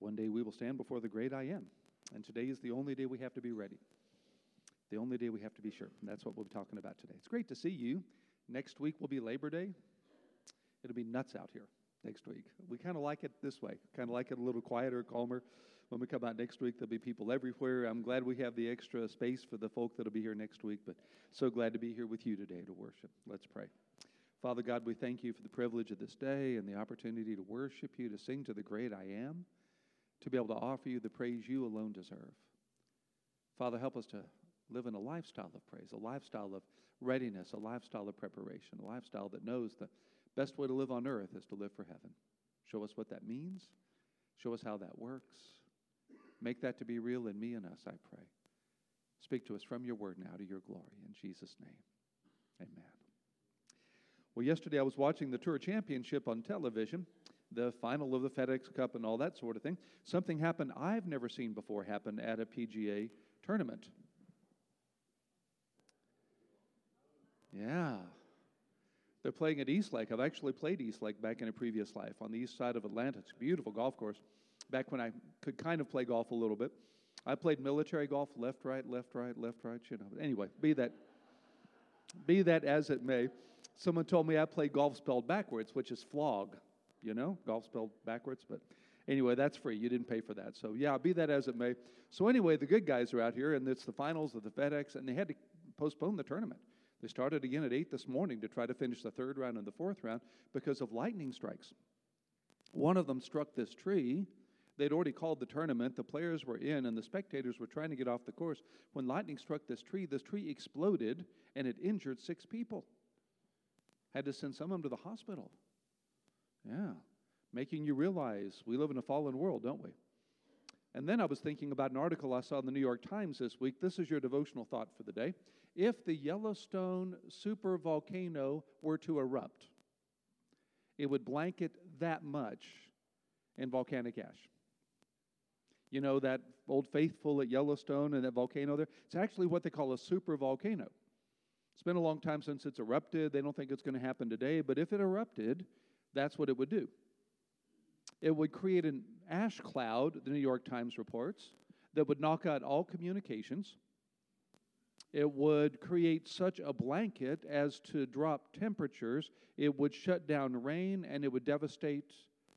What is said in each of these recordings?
One day we will stand before the great I am. And today is the only day we have to be ready. The only day we have to be sure. And that's what we'll be talking about today. It's great to see you. Next week will be Labor Day. It'll be nuts out here next week. We kind of like it this way, kind of like it a little quieter, calmer. When we come out next week, there'll be people everywhere. I'm glad we have the extra space for the folk that'll be here next week, but so glad to be here with you today to worship. Let's pray. Father God, we thank you for the privilege of this day and the opportunity to worship you, to sing to the great I am, to be able to offer you the praise you alone deserve. Father, help us to live in a lifestyle of praise, a lifestyle of readiness, a lifestyle of preparation, a lifestyle that knows the best way to live on earth is to live for heaven. Show us what that means. Show us how that works. Make that to be real in me and us, I pray. Speak to us from your word now to your glory. In Jesus' name, amen. Well, yesterday I was watching the Tour Championship on television, the final of the FedEx Cup and all that sort of thing. Something happened I've never seen before happen at a PGA tournament. Yeah. They're playing at East Lake. I've actually played East Lake back in a previous life on the east side of Atlanta. It's a beautiful golf course. Back when I could kind of play golf a little bit. I played military golf, left, right, left, right, left, right, you know. Anyway, be that be that as it may. Someone told me I played golf spelled backwards, which is flog, you know, golf spelled backwards, but anyway, that's free. You didn't pay for that. So, yeah, be that as it may. So, anyway, the good guys are out here, and it's the finals of the FedEx, and they had to postpone the tournament. They started again at 8 this morning to try to finish the third round and the fourth round because of lightning strikes. One of them struck this tree. They'd already called the tournament. The players were in, and the spectators were trying to get off the course. When lightning struck this tree, this tree exploded and it injured six people. Had to send some of them to the hospital. Yeah. Making you realize we live in a fallen world, don't we? And then I was thinking about an article I saw in the New York Times this week. This is your devotional thought for the day. If the Yellowstone supervolcano were to erupt, it would blanket that much in volcanic ash. You know that old faithful at Yellowstone and that volcano there? It's actually what they call a supervolcano. It's been a long time since it's erupted. They don't think it's going to happen today, but if it erupted, that's what it would do. It would create an ash cloud, the New York Times reports, that would knock out all communications. It would create such a blanket as to drop temperatures. It would shut down rain and it would devastate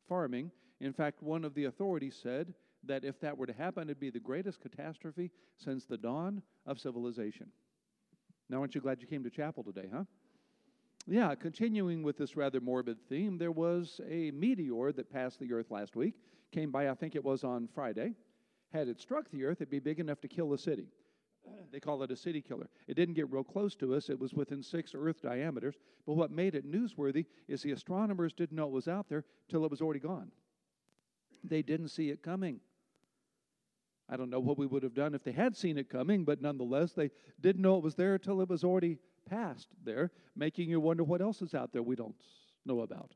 farming. In fact, one of the authorities said that if that were to happen, it'd be the greatest catastrophe since the dawn of civilization. Now, aren't you glad you came to chapel today, huh? Yeah, continuing with this rather morbid theme, there was a meteor that passed the earth last week, came by, I think it was on Friday. Had it struck the earth, it'd be big enough to kill a city. They call it a city killer. It didn't get real close to us, it was within six Earth diameters. But what made it newsworthy is the astronomers didn't know it was out there till it was already gone. They didn't see it coming. I don't know what we would have done if they had seen it coming, but nonetheless, they didn't know it was there until it was already past there, making you wonder what else is out there we don't know about.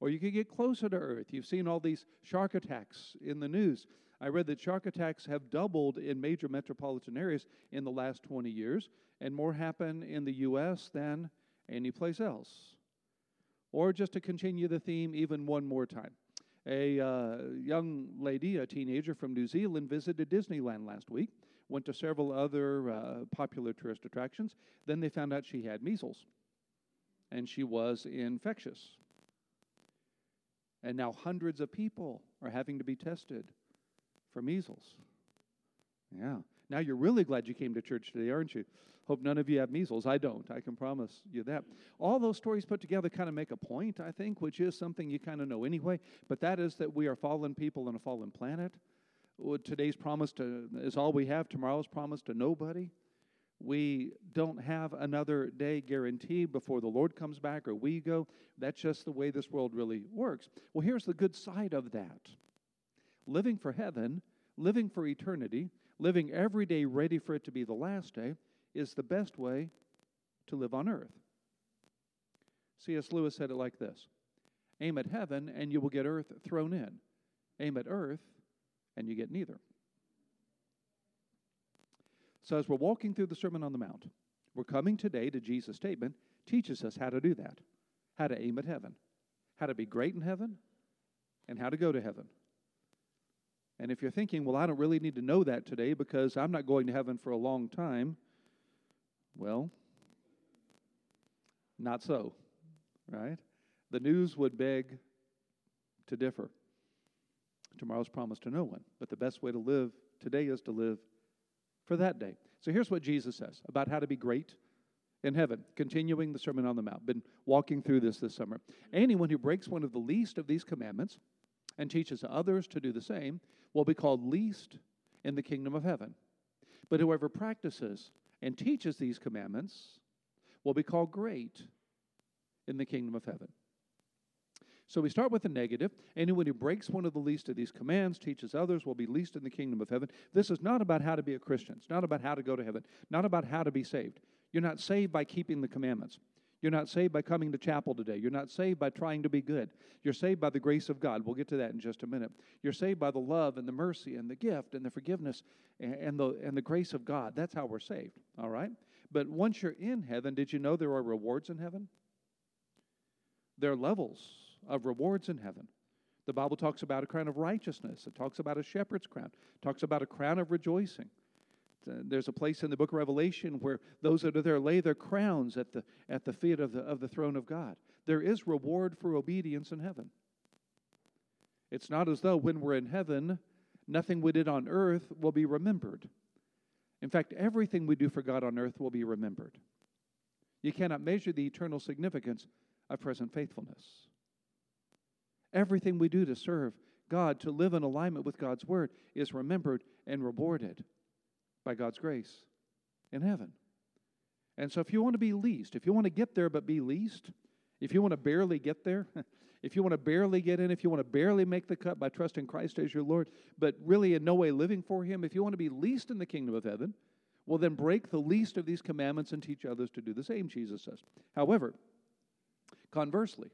Or you could get closer to Earth. You've seen all these shark attacks in the news. I read that shark attacks have doubled in major metropolitan areas in the last 20 years, and more happen in the U.S. than any place else. Or just to continue the theme even one more time. A uh, young lady, a teenager from New Zealand, visited Disneyland last week, went to several other uh, popular tourist attractions. Then they found out she had measles, and she was infectious. And now hundreds of people are having to be tested for measles. Yeah. Now you're really glad you came to church today, aren't you? Hope none of you have measles. I don't. I can promise you that. All those stories put together kind of make a point, I think, which is something you kind of know anyway, but that is that we are fallen people on a fallen planet. Today's promise to, is all we have, tomorrow's promise to nobody. We don't have another day guaranteed before the Lord comes back or we go. That's just the way this world really works. Well, here's the good side of that living for heaven, living for eternity, living every day ready for it to be the last day is the best way to live on earth. C.S. Lewis said it like this Aim at heaven, and you will get earth thrown in. Aim at earth, and you get neither. So, as we're walking through the Sermon on the Mount, we're coming today to Jesus' statement, teaches us how to do that, how to aim at heaven, how to be great in heaven, and how to go to heaven. And if you're thinking, well, I don't really need to know that today because I'm not going to heaven for a long time, well, not so, right? The news would beg to differ. Tomorrow's promised to no one, but the best way to live today is to live for that day. So here's what Jesus says about how to be great in heaven, continuing the Sermon on the Mount. Been walking through this this summer. Anyone who breaks one of the least of these commandments and teaches others to do the same will be called least in the kingdom of heaven. But whoever practices and teaches these commandments will be called great in the kingdom of heaven. So we start with the negative. Anyone who breaks one of the least of these commands, teaches others, will be least in the kingdom of heaven. This is not about how to be a Christian. It's not about how to go to heaven, not about how to be saved. You're not saved by keeping the commandments. You're not saved by coming to chapel today. You're not saved by trying to be good. You're saved by the grace of God. We'll get to that in just a minute. You're saved by the love and the mercy and the gift and the forgiveness and the, and the grace of God. That's how we're saved, all right? But once you're in heaven, did you know there are rewards in heaven? There are levels of rewards in heaven. The Bible talks about a crown of righteousness. It talks about a shepherd's crown. It talks about a crown of rejoicing. Uh, there's a place in the book of Revelation where those that are there lay their crowns at the, at the feet of the, of the throne of God. There is reward for obedience in heaven. It's not as though when we're in heaven, nothing we did on earth will be remembered. In fact, everything we do for God on earth will be remembered. You cannot measure the eternal significance of present faithfulness. Everything we do to serve God, to live in alignment with God's word, is remembered and rewarded by God's grace in heaven. And so, if you want to be least, if you want to get there but be least, if you want to barely get there, if you want to barely get in, if you want to barely make the cut by trusting Christ as your Lord, but really in no way living for Him, if you want to be least in the kingdom of heaven, well, then break the least of these commandments and teach others to do the same, Jesus says. However, conversely,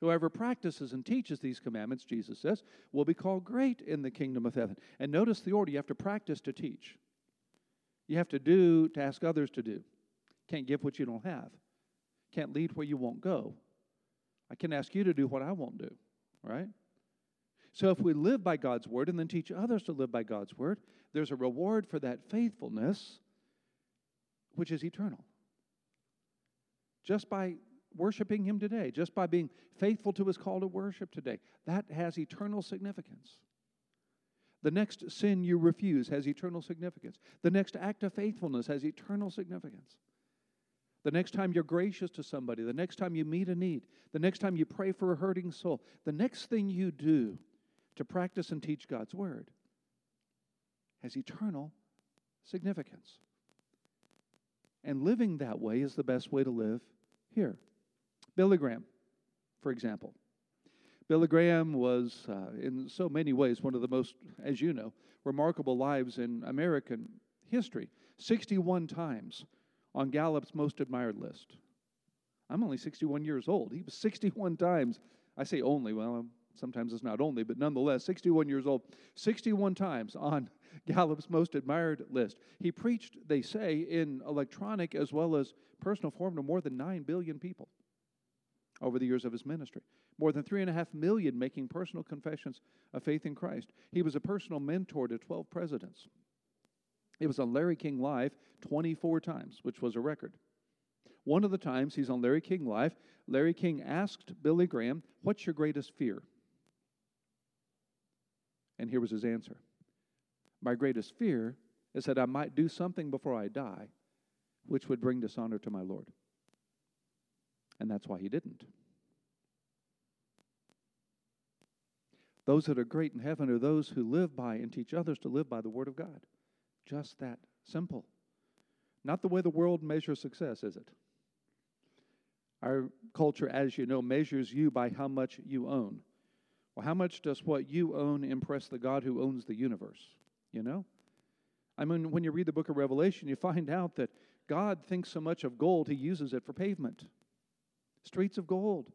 Whoever practices and teaches these commandments, Jesus says, will be called great in the kingdom of heaven. And notice the order you have to practice to teach. You have to do to ask others to do. Can't give what you don't have. Can't lead where you won't go. I can ask you to do what I won't do, right? So if we live by God's word and then teach others to live by God's word, there's a reward for that faithfulness, which is eternal. Just by worshiping Him today, just by being faithful to His call to worship today. That has eternal significance. The next sin you refuse has eternal significance. The next act of faithfulness has eternal significance. The next time you're gracious to somebody, the next time you meet a need, the next time you pray for a hurting soul, the next thing you do to practice and teach God's Word has eternal significance. And living that way is the best way to live here. Billy Graham, for example. Billy Graham was, uh, in so many ways, one of the most, as you know, remarkable lives in American history. 61 times on Gallup's most admired list. I'm only 61 years old. He was 61 times. I say only, well, sometimes it's not only, but nonetheless, 61 years old, 61 times on Gallup's most admired list. He preached, they say, in electronic as well as personal form to more than 9 billion people over the years of his ministry. More than three and a half million making personal confessions of faith in Christ. He was a personal mentor to 12 presidents. It was on Larry King Live 24 times, which was a record. One of the times he's on Larry King Live, Larry King asked Billy Graham, What's your greatest fear? And here was his answer My greatest fear is that I might do something before I die which would bring dishonor to my Lord. And that's why he didn't. Those that are great in heaven are those who live by and teach others to live by the Word of God. Just that simple. Not the way the world measures success, is it? Our culture, as you know, measures you by how much you own. Well, how much does what you own impress the God who owns the universe? You know? I mean, when you read the book of Revelation, you find out that God thinks so much of gold, he uses it for pavement streets of gold.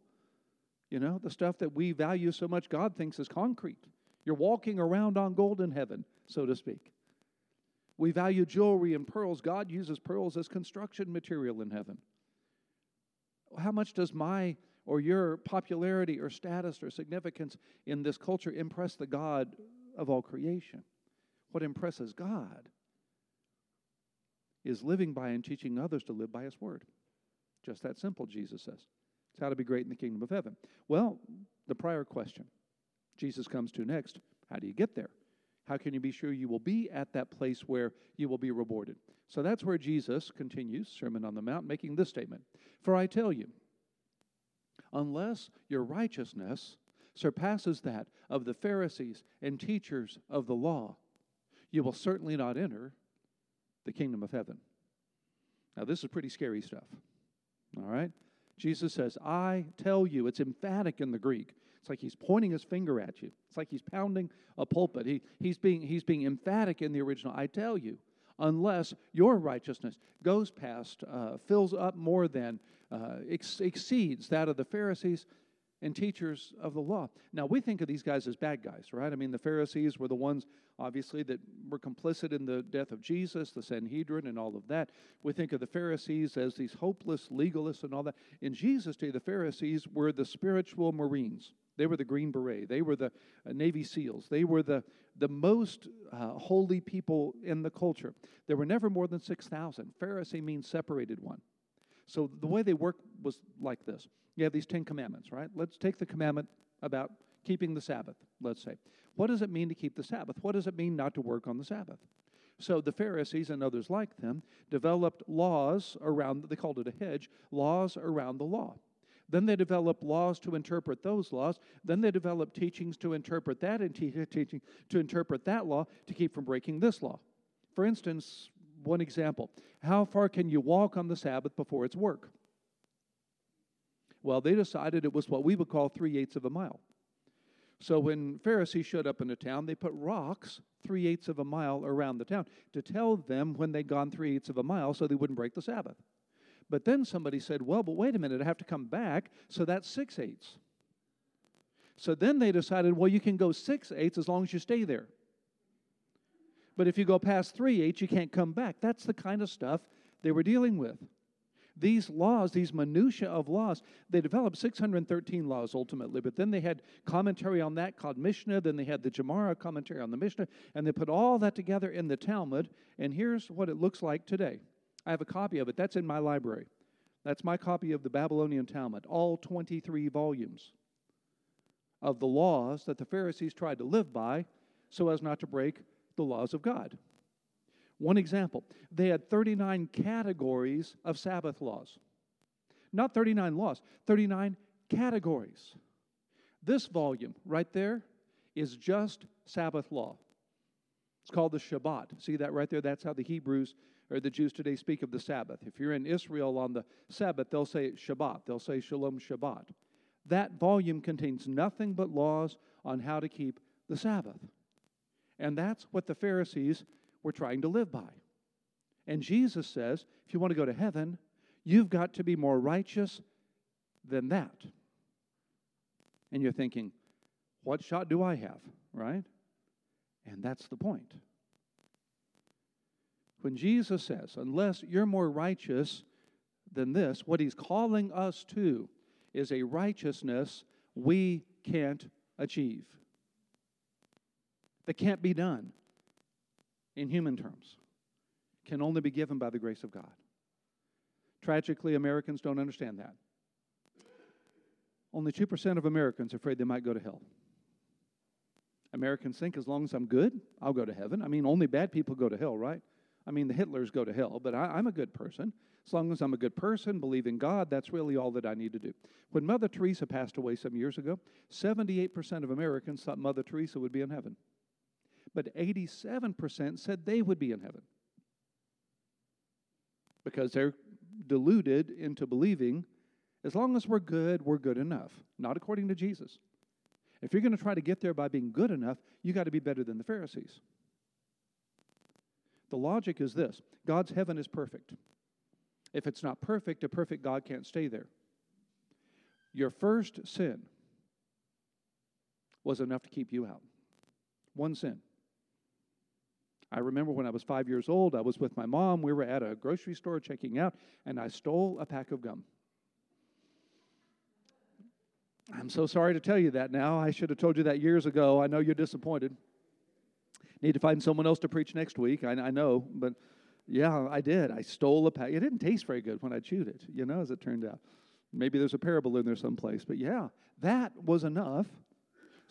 You know, the stuff that we value so much, God thinks is concrete. You're walking around on gold in heaven, so to speak. We value jewelry and pearls. God uses pearls as construction material in heaven. How much does my or your popularity or status or significance in this culture impress the God of all creation. What impresses God is living by and teaching others to live by His Word. Just that simple, Jesus says. How to be great in the kingdom of heaven. Well, the prior question Jesus comes to next how do you get there? How can you be sure you will be at that place where you will be rewarded? So that's where Jesus continues, Sermon on the Mount, making this statement For I tell you, unless your righteousness surpasses that of the Pharisees and teachers of the law, you will certainly not enter the kingdom of heaven. Now, this is pretty scary stuff. All right? Jesus says, I tell you, it's emphatic in the Greek. It's like he's pointing his finger at you. It's like he's pounding a pulpit. He, he's, being, he's being emphatic in the original. I tell you, unless your righteousness goes past, uh, fills up more than, uh, ex- exceeds that of the Pharisees and teachers of the law. Now, we think of these guys as bad guys, right? I mean, the Pharisees were the ones, obviously, that were complicit in the death of Jesus, the Sanhedrin, and all of that. We think of the Pharisees as these hopeless legalists and all that. In Jesus' day, the Pharisees were the spiritual Marines. They were the Green Beret. They were the uh, Navy SEALs. They were the, the most uh, holy people in the culture. There were never more than 6,000. Pharisee means separated one. So the way they work was like this you have these Ten Commandments, right? Let's take the commandment about keeping the Sabbath, let's say. What does it mean to keep the Sabbath? What does it mean not to work on the Sabbath? So the Pharisees and others like them developed laws around, they called it a hedge, laws around the law. Then they developed laws to interpret those laws. Then they developed teachings to interpret that and te- teaching to interpret that law to keep from breaking this law. For instance, one example how far can you walk on the Sabbath before it's work? Well, they decided it was what we would call three eighths of a mile. So when Pharisees showed up in a town, they put rocks three eighths of a mile around the town to tell them when they'd gone three eighths of a mile so they wouldn't break the Sabbath. But then somebody said, well, but wait a minute, I have to come back, so that's six eighths. So then they decided, well, you can go six eighths as long as you stay there. But if you go past three eighths, you can't come back. That's the kind of stuff they were dealing with. These laws, these minutiae of laws, they developed 613 laws ultimately, but then they had commentary on that called Mishnah, then they had the Gemara commentary on the Mishnah, and they put all that together in the Talmud, and here's what it looks like today. I have a copy of it. That's in my library. That's my copy of the Babylonian Talmud, all 23 volumes of the laws that the Pharisees tried to live by so as not to break the laws of God. One example they had 39 categories of Sabbath laws. Not 39 laws, 39 categories. This volume right there is just Sabbath law. It's called the Shabbat. See that right there? That's how the Hebrews or the Jews today speak of the Sabbath. If you're in Israel on the Sabbath, they'll say Shabbat. They'll say Shalom Shabbat. That volume contains nothing but laws on how to keep the Sabbath. And that's what the Pharisees were trying to live by. And Jesus says, if you want to go to heaven, you've got to be more righteous than that. And you're thinking, what shot do I have, right? And that's the point. When Jesus says, unless you're more righteous than this, what he's calling us to is a righteousness we can't achieve, that can't be done in human terms, can only be given by the grace of God. Tragically, Americans don't understand that. Only 2% of Americans are afraid they might go to hell. Americans think as long as I'm good, I'll go to heaven. I mean, only bad people go to hell, right? I mean, the Hitlers go to hell, but I, am a good person. As long as I'm a good person, believe in God, that's really all that I need to do. When Mother Teresa passed away some years ago, 78% of Americans thought Mother Teresa would be in heaven but 87% said they would be in heaven because they're deluded into believing as long as we're good, we're good enough, not according to Jesus. If you're going to try to get there by being good enough, you got to be better than the Pharisees. The logic is this God's heaven is perfect. If it's not perfect, a perfect God can't stay there. Your first sin was enough to keep you out. One sin. I remember when I was five years old, I was with my mom. We were at a grocery store checking out, and I stole a pack of gum. I'm so sorry to tell you that now. I should have told you that years ago. I know you're disappointed. Need to find someone else to preach next week. I, I know, but yeah, I did. I stole a pack. It didn't taste very good when I chewed it, you know, as it turned out. Maybe there's a parable in there someplace, but yeah, that was enough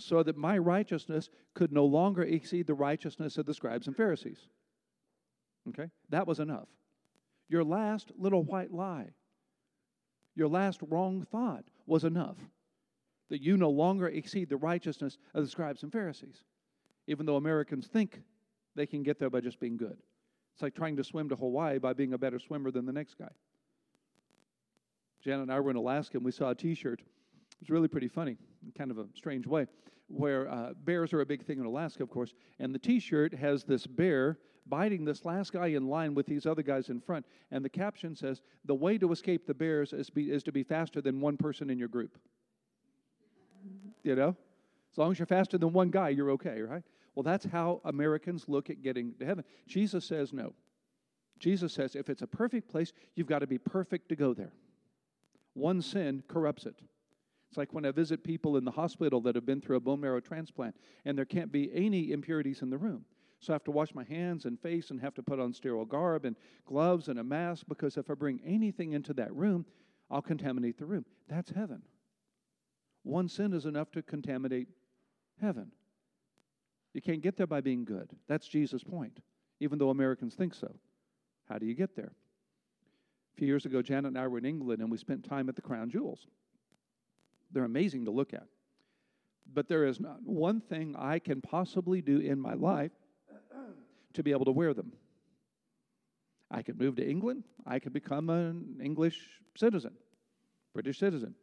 so that my righteousness could no longer exceed the righteousness of the scribes and Pharisees. Okay? That was enough. Your last little white lie, your last wrong thought was enough that you no longer exceed the righteousness of the scribes and Pharisees, even though Americans think they can get there by just being good. It's like trying to swim to Hawaii by being a better swimmer than the next guy. Janet and I were in Alaska and we saw a t shirt. It was really pretty funny, in kind of a strange way, where uh, bears are a big thing in Alaska, of course. And the t shirt has this bear biting this last guy in line with these other guys in front. And the caption says, The way to escape the bears is, be, is to be faster than one person in your group. You know? As long as you're faster than one guy, you're okay, right? Well, that's how Americans look at getting to heaven. Jesus says no. Jesus says if it's a perfect place, you've got to be perfect to go there. One sin corrupts it. It's like when I visit people in the hospital that have been through a bone marrow transplant and there can't be any impurities in the room. So I have to wash my hands and face and have to put on sterile garb and gloves and a mask because if I bring anything into that room, I'll contaminate the room. That's heaven. One sin is enough to contaminate heaven. You can't get there by being good. That's Jesus' point, even though Americans think so. How do you get there? A few years ago, Janet and I were in England and we spent time at the Crown Jewels. They're amazing to look at. But there is not one thing I can possibly do in my life to be able to wear them. I could move to England. I could become an English citizen, British citizen.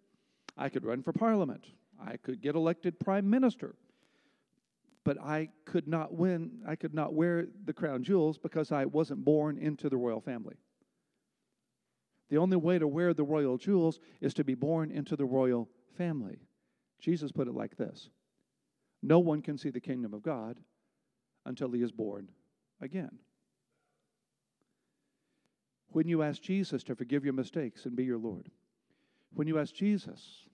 I could run for parliament. I could get elected prime minister but I could not win, I could not wear the crown jewels because I wasn't born into the royal family. The only way to wear the royal jewels is to be born into the royal family. Jesus put it like this No one can see the kingdom of God until he is born again. When you ask Jesus to forgive your mistakes and be your Lord, when you ask Jesus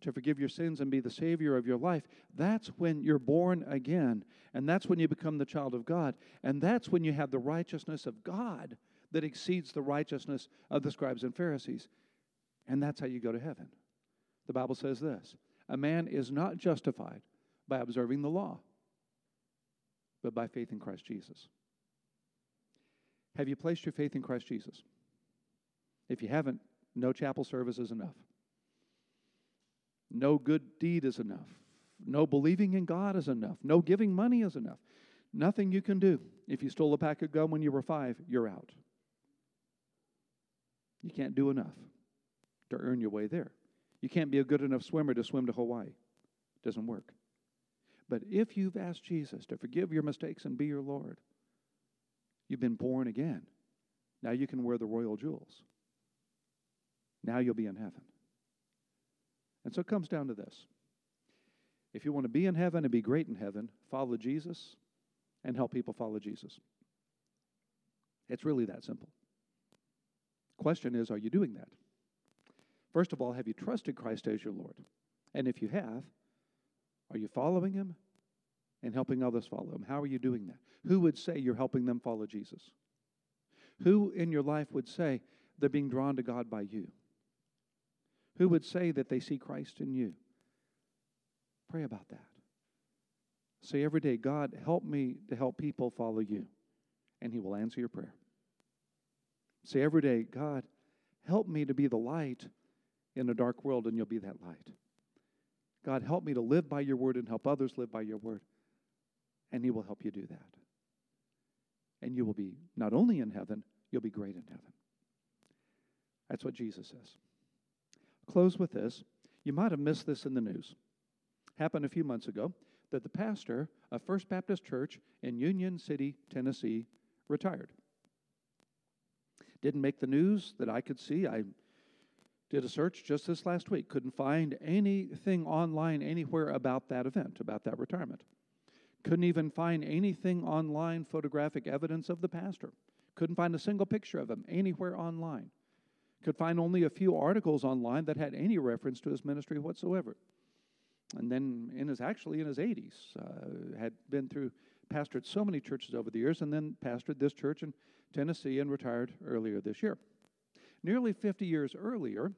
to forgive your sins and be the Savior of your life, that's when you're born again. And that's when you become the child of God. And that's when you have the righteousness of God that exceeds the righteousness of the scribes and Pharisees. And that's how you go to heaven. The Bible says this A man is not justified by observing the law, but by faith in Christ Jesus. Have you placed your faith in Christ Jesus? If you haven't, no chapel service is enough. No good deed is enough. No believing in God is enough. No giving money is enough. Nothing you can do. If you stole a pack of gum when you were five, you're out. You can't do enough to earn your way there. You can't be a good enough swimmer to swim to Hawaii. It doesn't work. But if you've asked Jesus to forgive your mistakes and be your Lord, you've been born again. Now you can wear the royal jewels. Now you'll be in heaven. And so it comes down to this. If you want to be in heaven and be great in heaven, follow Jesus and help people follow Jesus. It's really that simple. Question is, are you doing that? First of all, have you trusted Christ as your Lord? And if you have, are you following him and helping others follow him? How are you doing that? Who would say you're helping them follow Jesus? Who in your life would say they're being drawn to God by you? Who would say that they see Christ in you? Pray about that. Say every day, God, help me to help people follow you, and He will answer your prayer. Say every day, God, help me to be the light in a dark world, and you'll be that light. God, help me to live by your word and help others live by your word, and He will help you do that. And you will be not only in heaven, you'll be great in heaven. That's what Jesus says. Close with this. You might have missed this in the news. Happened a few months ago that the pastor of First Baptist Church in Union City, Tennessee, retired. Didn't make the news that I could see. I did a search just this last week. Couldn't find anything online anywhere about that event, about that retirement. Couldn't even find anything online, photographic evidence of the pastor. Couldn't find a single picture of him anywhere online. Could find only a few articles online that had any reference to his ministry whatsoever. And then in his actually in his 80s, uh, had been through pastored so many churches over the years, and then pastored this church in Tennessee and retired earlier this year. Nearly 50 years earlier,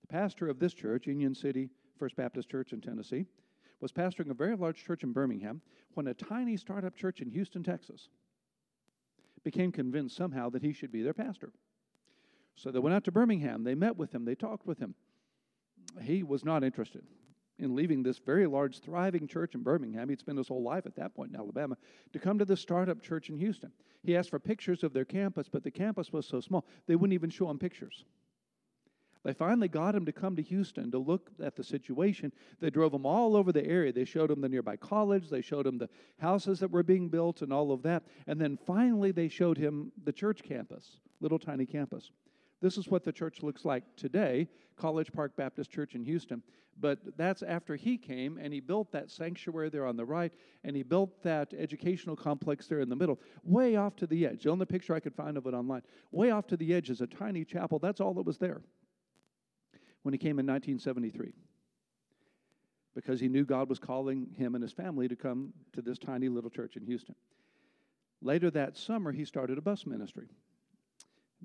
the pastor of this church, Union City First Baptist Church in Tennessee, was pastoring a very large church in Birmingham when a tiny startup church in Houston, Texas, became convinced somehow that he should be their pastor. So they went out to Birmingham, they met with him, they talked with him. He was not interested in leaving this very large, thriving church in Birmingham. He'd spent his whole life at that point in Alabama to come to this startup church in Houston. He asked for pictures of their campus, but the campus was so small, they wouldn't even show him pictures. They finally got him to come to Houston to look at the situation. They drove him all over the area. They showed him the nearby college, they showed him the houses that were being built and all of that. And then finally, they showed him the church campus, little tiny campus. This is what the church looks like today, College Park Baptist Church in Houston. But that's after he came and he built that sanctuary there on the right and he built that educational complex there in the middle, way off to the edge. The only picture I could find of it online, way off to the edge is a tiny chapel. That's all that was there when he came in 1973 because he knew God was calling him and his family to come to this tiny little church in Houston. Later that summer, he started a bus ministry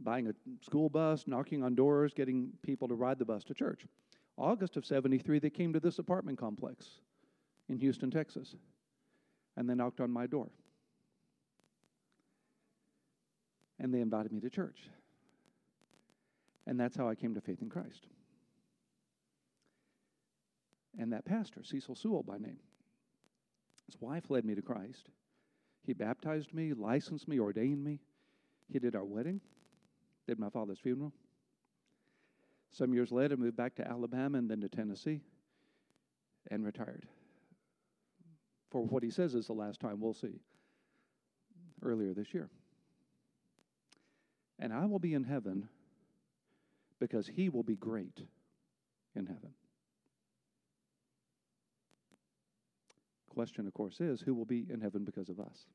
buying a school bus, knocking on doors, getting people to ride the bus to church. August of 73, they came to this apartment complex in Houston, Texas, and they knocked on my door. And they invited me to church. And that's how I came to faith in Christ. And that pastor, Cecil Sewell by name, his wife led me to Christ. He baptized me, licensed me, ordained me. He did our wedding did my father's funeral. Some years later, moved back to Alabama and then to Tennessee and retired. For what he says is the last time we'll see earlier this year. And I will be in heaven because he will be great in heaven. Question, of course, is who will be in heaven because of us?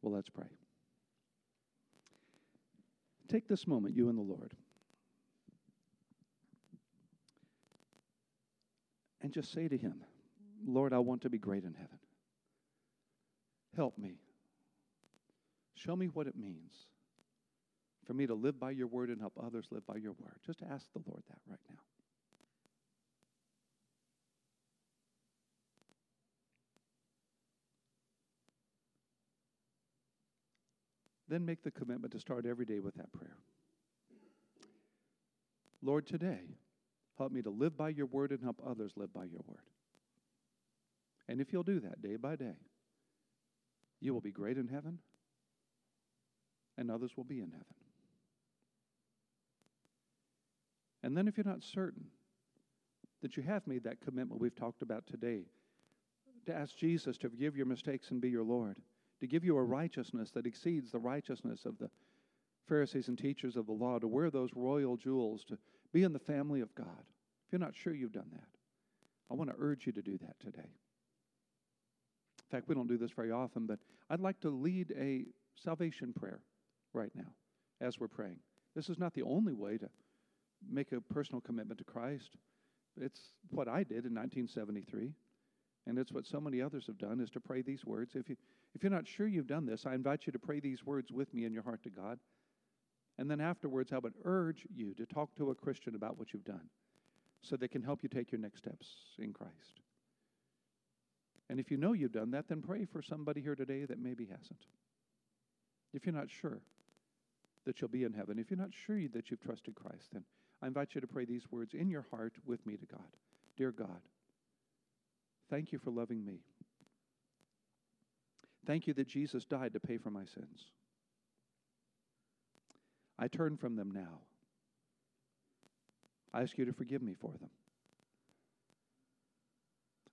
Well, let's pray. Take this moment, you and the Lord, and just say to Him, Lord, I want to be great in heaven. Help me. Show me what it means for me to live by your word and help others live by your word. Just ask the Lord that right now. Then make the commitment to start every day with that prayer. Lord, today, help me to live by your word and help others live by your word. And if you'll do that day by day, you will be great in heaven, and others will be in heaven. And then, if you're not certain that you have made that commitment we've talked about today, to ask Jesus to forgive your mistakes and be your Lord to give you a mm. righteousness that exceeds the righteousness of the Pharisees and teachers of the law, to wear those royal jewels, to be in the family of God. If you're not sure you've done that, I want to urge you to do that today. In fact, we don't do this very often, but I'd like to lead a salvation prayer right now as we're praying. This is not the only way to make a personal commitment to Christ. It's what I did in 1973. And it's what so many others have done is to pray these words. If you if you're not sure you've done this, I invite you to pray these words with me in your heart to God. And then afterwards, I would urge you to talk to a Christian about what you've done so they can help you take your next steps in Christ. And if you know you've done that, then pray for somebody here today that maybe hasn't. If you're not sure that you'll be in heaven, if you're not sure that you've trusted Christ, then I invite you to pray these words in your heart with me to God. Dear God, Thank you for loving me. Thank you that Jesus died to pay for my sins. I turn from them now. I ask you to forgive me for them.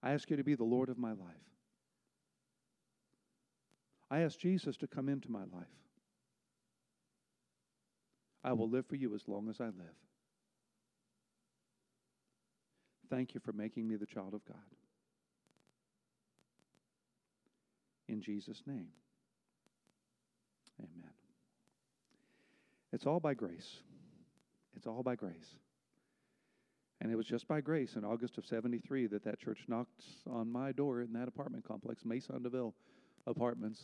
I ask you to be the Lord of my life. I ask Jesus to come into my life. I will live for you as long as I live. Thank you for making me the child of God. In Jesus' name. Amen. It's all by grace. It's all by grace. And it was just by grace in August of 73 that that church knocked on my door in that apartment complex, Mason DeVille Apartments,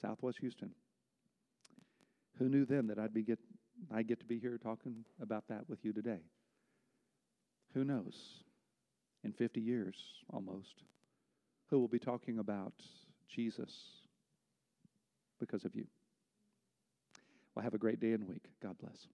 Southwest Houston. Who knew then that I'd be get, I get to be here talking about that with you today? Who knows? In 50 years, almost, who will be talking about Jesus because of you? Well, have a great day and week. God bless.